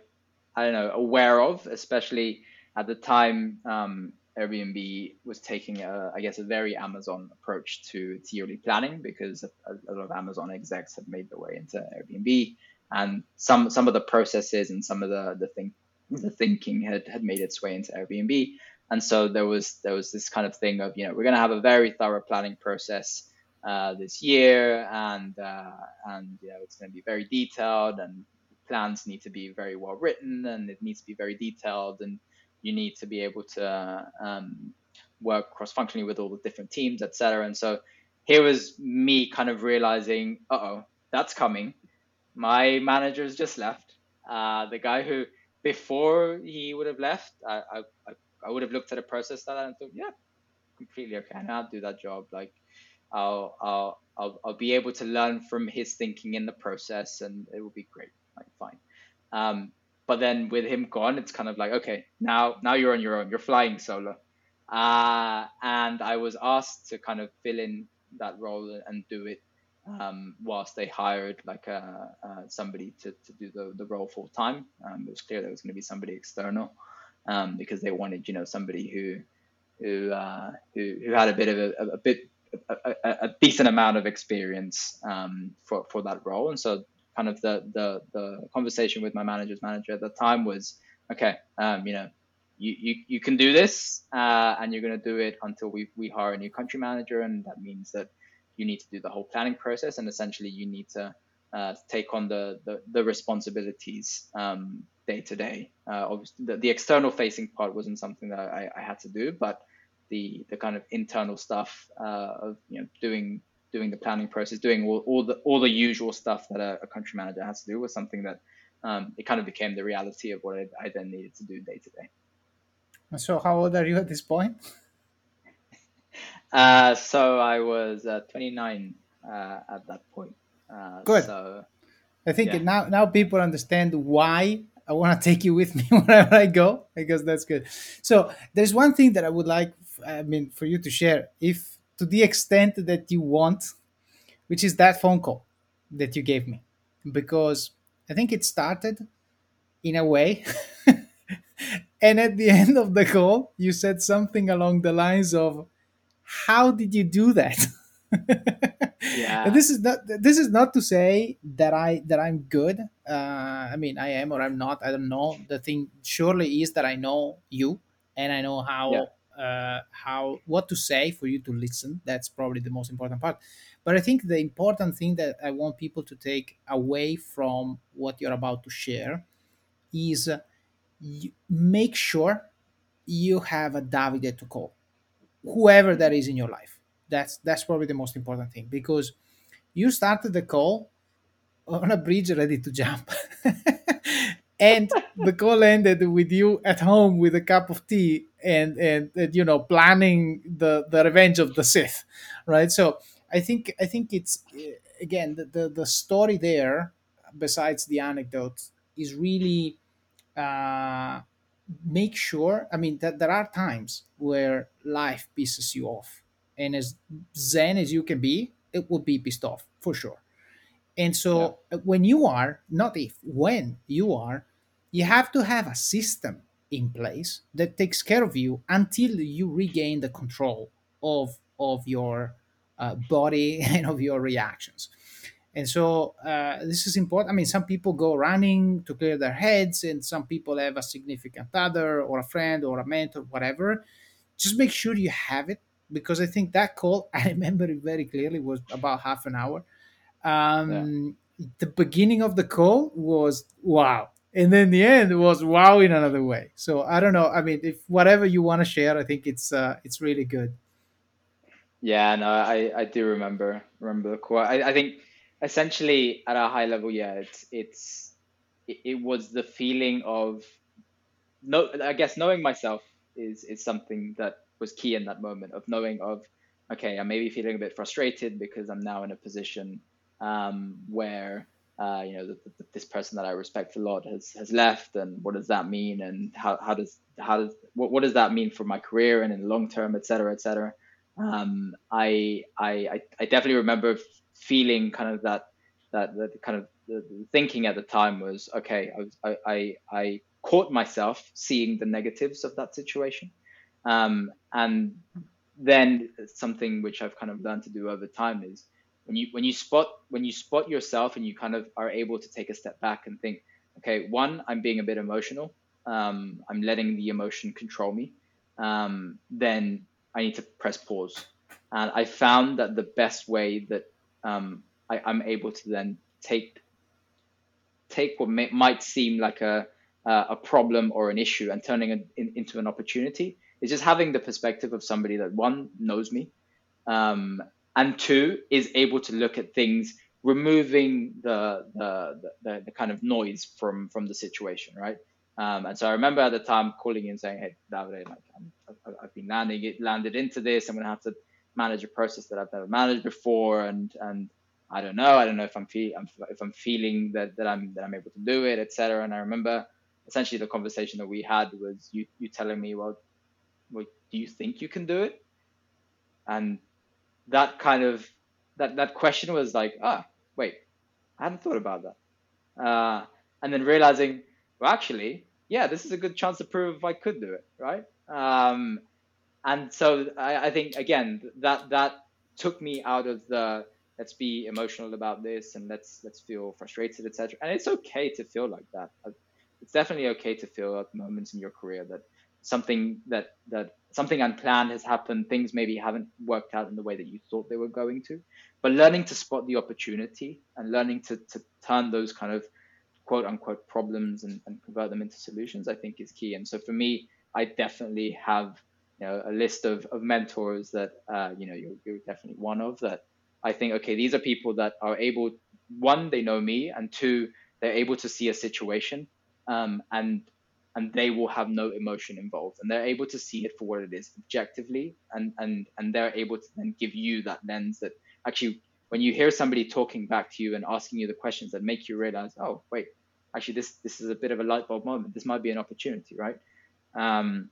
S3: I don't know aware of, especially at the time. Um, Airbnb was taking, a, I guess, a very Amazon approach to its yearly planning because a, a, lot of Amazon execs had made their way into Airbnb, and some some of the processes and some of the the think the thinking had had made its way into Airbnb, and so there was there was this kind of thing of you know we're going to have a very thorough planning process uh, this year, and uh, and you know it's going to be very detailed, and plans need to be very well written, and it needs to be very detailed and you need to be able to um, work cross-functionally with all the different teams, etc. And so here was me kind of realizing, oh, that's coming. My manager has just left. Uh, the guy who before he would have left, I, I, I would have looked at a process that and thought, yeah, completely okay. And I'll do that job. Like I'll, I'll, I'll, I'll be able to learn from his thinking in the process and it will be great. Like fine. Um, but then with him gone, it's kind of like, okay, now now you're on your own. You're flying solo. Uh, and I was asked to kind of fill in that role and do it um, whilst they hired like uh, uh, somebody to, to do the, the role full time. Um, it was clear there was going to be somebody external um, because they wanted, you know, somebody who who uh, who, who had a bit of a, a bit a, a, a, decent amount of experience um, for for that role, and so kind of the the the conversation with my manager's manager at the time was okay, um, you know. You, you, you can do this uh, and you're going to do it until we, we hire a new country manager and that means that you need to do the whole planning process and essentially you need to uh, take on the the, the responsibilities um, day to day. Uh, obviously, the, the, external facing part wasn't something that I, I, had to do, but the the kind of internal stuff uh, of you know doing doing the planning process, doing all, all the all the usual stuff that a, a country manager has to do was something that um, it kind of became the reality of what I, I then needed to do day to day.
S2: So, how old are you at this point?
S3: Uh, so I was uh, 29 uh, at that point. Uh,
S2: Good.
S3: So,
S2: I think yeah. now now people understand why I want to take you with me wherever I go because that's good. So there's one thing that I would like, I mean, for you to share, if to the extent that you want, which is that phone call that you gave me, because I think it started in a way. and at the end of the call, you said something along the lines of, How did you do that?
S3: yeah.
S2: this is not this is not to say that I that I'm good. Uh, I mean, I am or I'm not. I don't know. The thing surely is that I know you and I know how yeah. Uh, how what to say for you to listen. That's probably the most important part. But I think the important thing that I want people to take away from what you're about to share is uh, make sure you have a Davide to call, whoever that is in your life that's that's probably the most important thing because you started the call on a bridge ready to jump. and the call ended with you at home with a cup of tea and, and, and you know planning the the revenge of the Sith, right? So I think I think it's again the the, the story there, besides the anecdote, is really uh, make sure. I mean that there are times where life pisses you off, and as zen as you can be, it will be pissed off for sure. And so yeah. when you are, not if, when you are, you have to have a system in place that takes care of you until you regain the control of of your uh, body and of your reactions. And so uh, this is important. I mean, some people go running to clear their heads, and some people have a significant other or a friend or a mentor, whatever. Just make sure you have it because I think that call I remember it very clearly was about half an hour. Um, yeah. The beginning of the call was wow, and then the end was wow in another way. So I don't know. I mean, if whatever you want to share, I think it's uh, it's really good.
S3: Yeah, no, I, I do remember remember the quote I, I think essentially at a high level, yeah, it's it's it, it was the feeling of no, I guess knowing myself is is something that was key in that moment of knowing of okay i may be feeling a bit frustrated because i'm now in a position um, where uh, you know the, the, this person that i respect a lot has has left and what does that mean? And how, how does how does what, what does that mean for my career and in the long term et cetera et cetera? Um, I, I i definitely remember feeling kind of that that that kind of the thinking at the time was okay I, was, I, I I caught myself seeing the negatives of that situation. Um, and then something which I've kind of learned to do over time is when you when you spot when you spot yourself and you kind of are able to take a step back and think, okay, one, I'm being a bit emotional. Um, I'm letting the emotion control me. Um, then I need to press pause. And I found that the best way that um, I, am able to then take take what may, might seem like a uh, a problem or an issue and turning it in, into an opportunity is just having the perspective of somebody that one knows me, um, and two is able to look at things, removing the the, the, the kind of noise from from the situation, right? Um, and so I remember at the time calling in saying, "Hey, David, like i have been landing it, landed into this. I'm going to have to manage a process that I've never managed before, and and I don't know. I don't know if I'm, if I'm feeling that, that I'm that I'm able to do it, etc. And I remember essentially the conversation that we had was you you telling me, well, well, do you think you can do it? And that kind of that that question was like, ah, wait, I hadn't thought about that. Uh, and then realizing, well, actually, yeah, this is a good chance to prove I could do it, right? Um, and so I, I think again that that took me out of the let's be emotional about this and let's let's feel frustrated etc and it's okay to feel like that it's definitely okay to feel at moments in your career that something that that something unplanned has happened things maybe haven't worked out in the way that you thought they were going to. But learning to spot the opportunity and learning to, to turn those kind of quote unquote problems and, and convert them into solutions i think is key. And so for me i definitely have you know a list of, of mentors that uh, you know you're, you're definitely one of that I think okay these are people that are able one they know me and two they're able to see a situation um, and and they will have no emotion involved. And they're able to see it for what it is objectively and and and they're able to then give you that lens that actually when you hear somebody talking back to you and asking you the questions that make you realize oh wait actually this this is a bit of a light bulb moment. This might be an opportunity right? Um,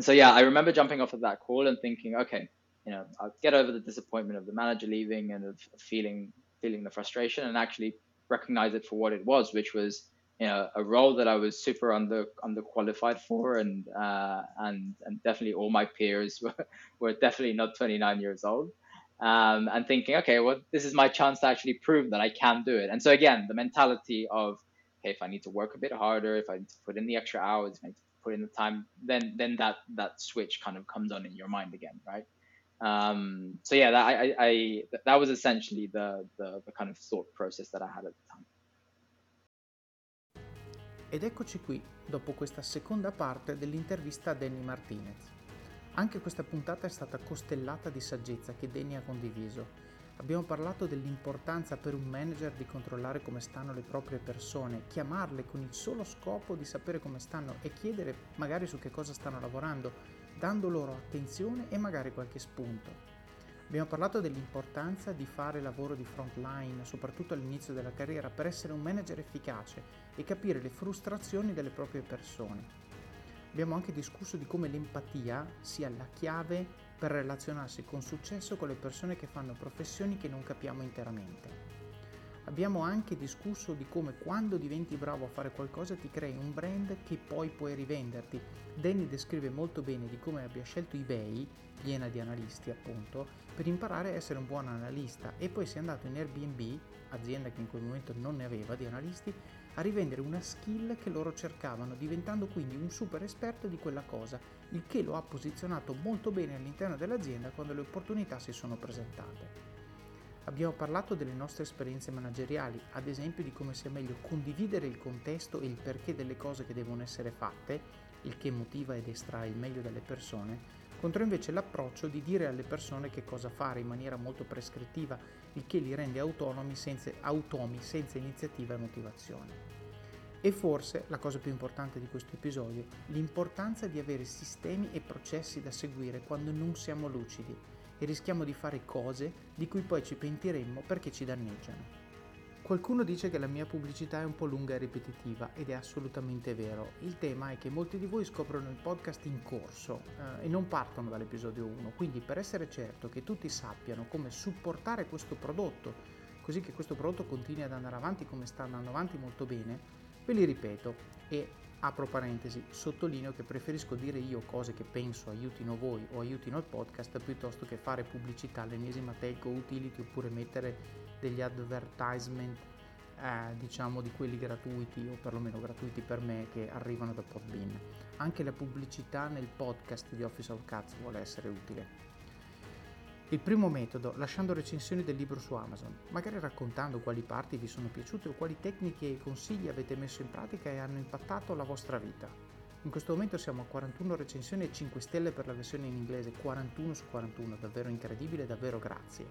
S3: so yeah, I remember jumping off of that call and thinking, okay, you know, I'll get over the disappointment of the manager leaving and of feeling feeling the frustration and actually recognize it for what it was, which was you know a role that I was super under underqualified for, and uh, and and definitely all my peers were, were definitely not 29 years old. Um, and thinking, okay, well, this is my chance to actually prove that I can do it. And so again, the mentality of, okay, if I need to work a bit harder, if I need to put in the extra hours, if I need to put in the time, then then that that switch kind of comes on in your mind again, right? Um, so yeah, that, I, I, that was essentially the, the, the kind of thought process that I had at the.
S2: Ed eccoci qui, dopo questa seconda parte dell'intervista a Danny Martinez. Anche questa puntata è stata costellata di saggezza che Danny ha condiviso Abbiamo parlato dell'importanza per un manager di controllare come stanno le proprie persone, chiamarle con il solo scopo di sapere come stanno e chiedere magari su che cosa stanno lavorando, dando loro attenzione e magari qualche spunto. Abbiamo parlato dell'importanza di fare lavoro di frontline, soprattutto all'inizio della carriera, per essere un manager efficace e capire le frustrazioni delle proprie persone. Abbiamo anche discusso di come l'empatia sia la chiave per relazionarsi con successo con le persone che fanno professioni che non capiamo interamente. Abbiamo anche discusso di come quando diventi bravo a fare qualcosa ti crei un brand che poi puoi rivenderti. Danny descrive molto bene di come abbia scelto eBay, piena di analisti appunto, per imparare a essere un buon analista e poi si è andato in Airbnb, azienda che in quel momento non ne aveva di analisti, a rivendere una skill che loro cercavano, diventando quindi un super esperto di quella cosa, il che lo ha posizionato molto bene all'interno dell'azienda quando le opportunità si sono presentate. Abbiamo parlato delle nostre esperienze manageriali, ad esempio di come sia meglio condividere il contesto e il perché delle cose che devono essere fatte, il che motiva ed estrae il meglio dalle persone, contro invece l'approccio di dire alle persone che cosa fare in maniera molto prescrittiva, il che li rende autonomi senza, automi senza iniziativa e motivazione. E forse la cosa più importante di questo episodio, l'importanza di avere sistemi e processi da seguire quando non siamo lucidi e rischiamo di fare cose di cui poi ci pentiremmo perché ci danneggiano. Qualcuno dice che la mia pubblicità è un po' lunga e ripetitiva ed è assolutamente vero. Il tema è che molti di voi scoprono il podcast in corso eh, e non partono dall'episodio 1, quindi per essere certo che tutti sappiano come supportare questo prodotto, così che questo prodotto continui ad andare avanti come sta andando avanti molto bene, Ve li ripeto e apro parentesi, sottolineo che preferisco dire io cose che penso aiutino voi o aiutino il podcast piuttosto che fare pubblicità all'ennesima telco utility oppure mettere degli advertisement eh, diciamo di quelli gratuiti o perlomeno gratuiti per me che arrivano da Podbean. Anche la pubblicità nel podcast di Office of Cats vuole essere utile. Il primo metodo, lasciando recensioni del libro su Amazon, magari raccontando quali parti vi sono piaciute o quali tecniche e consigli avete messo in pratica e hanno impattato la vostra vita. In questo momento siamo a 41 recensioni e 5 stelle per la versione in inglese, 41 su 41, davvero incredibile, davvero grazie.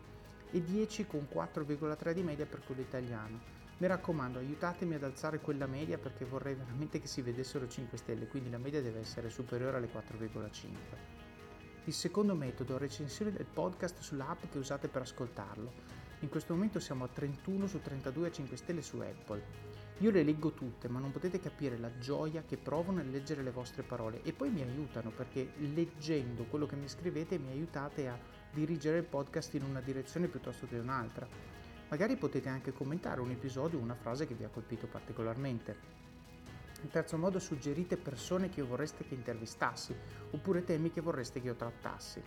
S2: E 10 con 4,3 di media per quello italiano. Mi raccomando, aiutatemi ad alzare quella media perché vorrei veramente che si vedessero 5 stelle, quindi la media deve essere superiore alle 4,5. Il secondo metodo, recensioni del podcast sull'app che usate per ascoltarlo. In questo momento siamo a 31 su 32 a 5 stelle su Apple. Io le leggo tutte, ma non potete capire la gioia che provo nel leggere le vostre parole e poi mi aiutano perché leggendo quello che mi scrivete mi aiutate a dirigere il podcast in una direzione piuttosto che un'altra. Magari potete anche commentare un episodio o una frase che vi ha colpito particolarmente. In terzo modo suggerite persone che vorreste che intervistassi oppure temi che vorreste che io trattassi.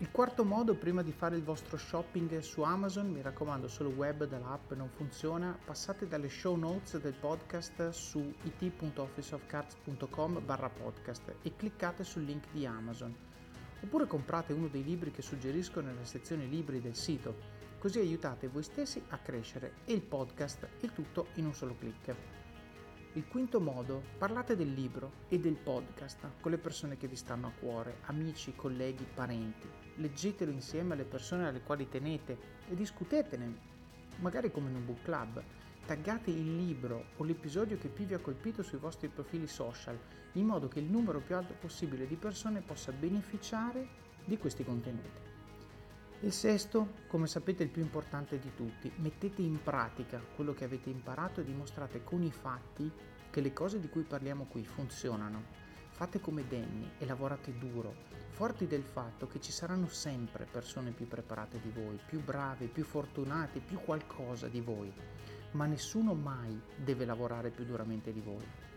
S2: Il quarto modo, prima di fare il vostro shopping su Amazon, mi raccomando, solo web dall'app non funziona, passate dalle show notes del podcast su it.officeofcards.com barra podcast e cliccate sul link di Amazon. Oppure comprate uno dei libri che suggerisco nella sezione libri del sito, così aiutate voi stessi a crescere e il podcast, il tutto in un solo clic. Il quinto modo, parlate del libro e del podcast con le persone che vi stanno a cuore, amici, colleghi, parenti. Leggetelo insieme alle persone alle quali tenete e discutetene, magari come in un book club. Taggate il libro o l'episodio che più vi ha colpito sui vostri profili social, in modo che il numero più alto possibile di persone possa beneficiare di questi contenuti. Il sesto, come sapete, è il più importante di tutti. Mettete in pratica quello che avete imparato e dimostrate con i fatti che le cose di cui parliamo qui funzionano. Fate come Danny e lavorate duro, forti del fatto che ci saranno sempre persone più preparate di voi, più brave, più fortunate, più qualcosa di voi, ma nessuno mai deve lavorare più duramente di voi.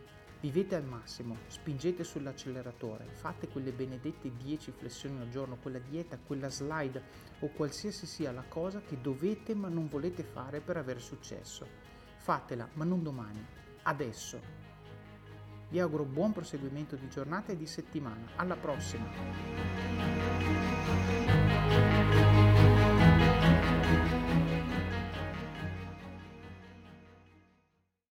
S2: Vivete al massimo, spingete sull'acceleratore, fate quelle benedette 10 flessioni al giorno, quella dieta, quella slide o qualsiasi sia la cosa che dovete ma non volete fare per avere successo. Fatela, ma non domani, adesso. Vi auguro buon proseguimento di giornata e di settimana. Alla prossima!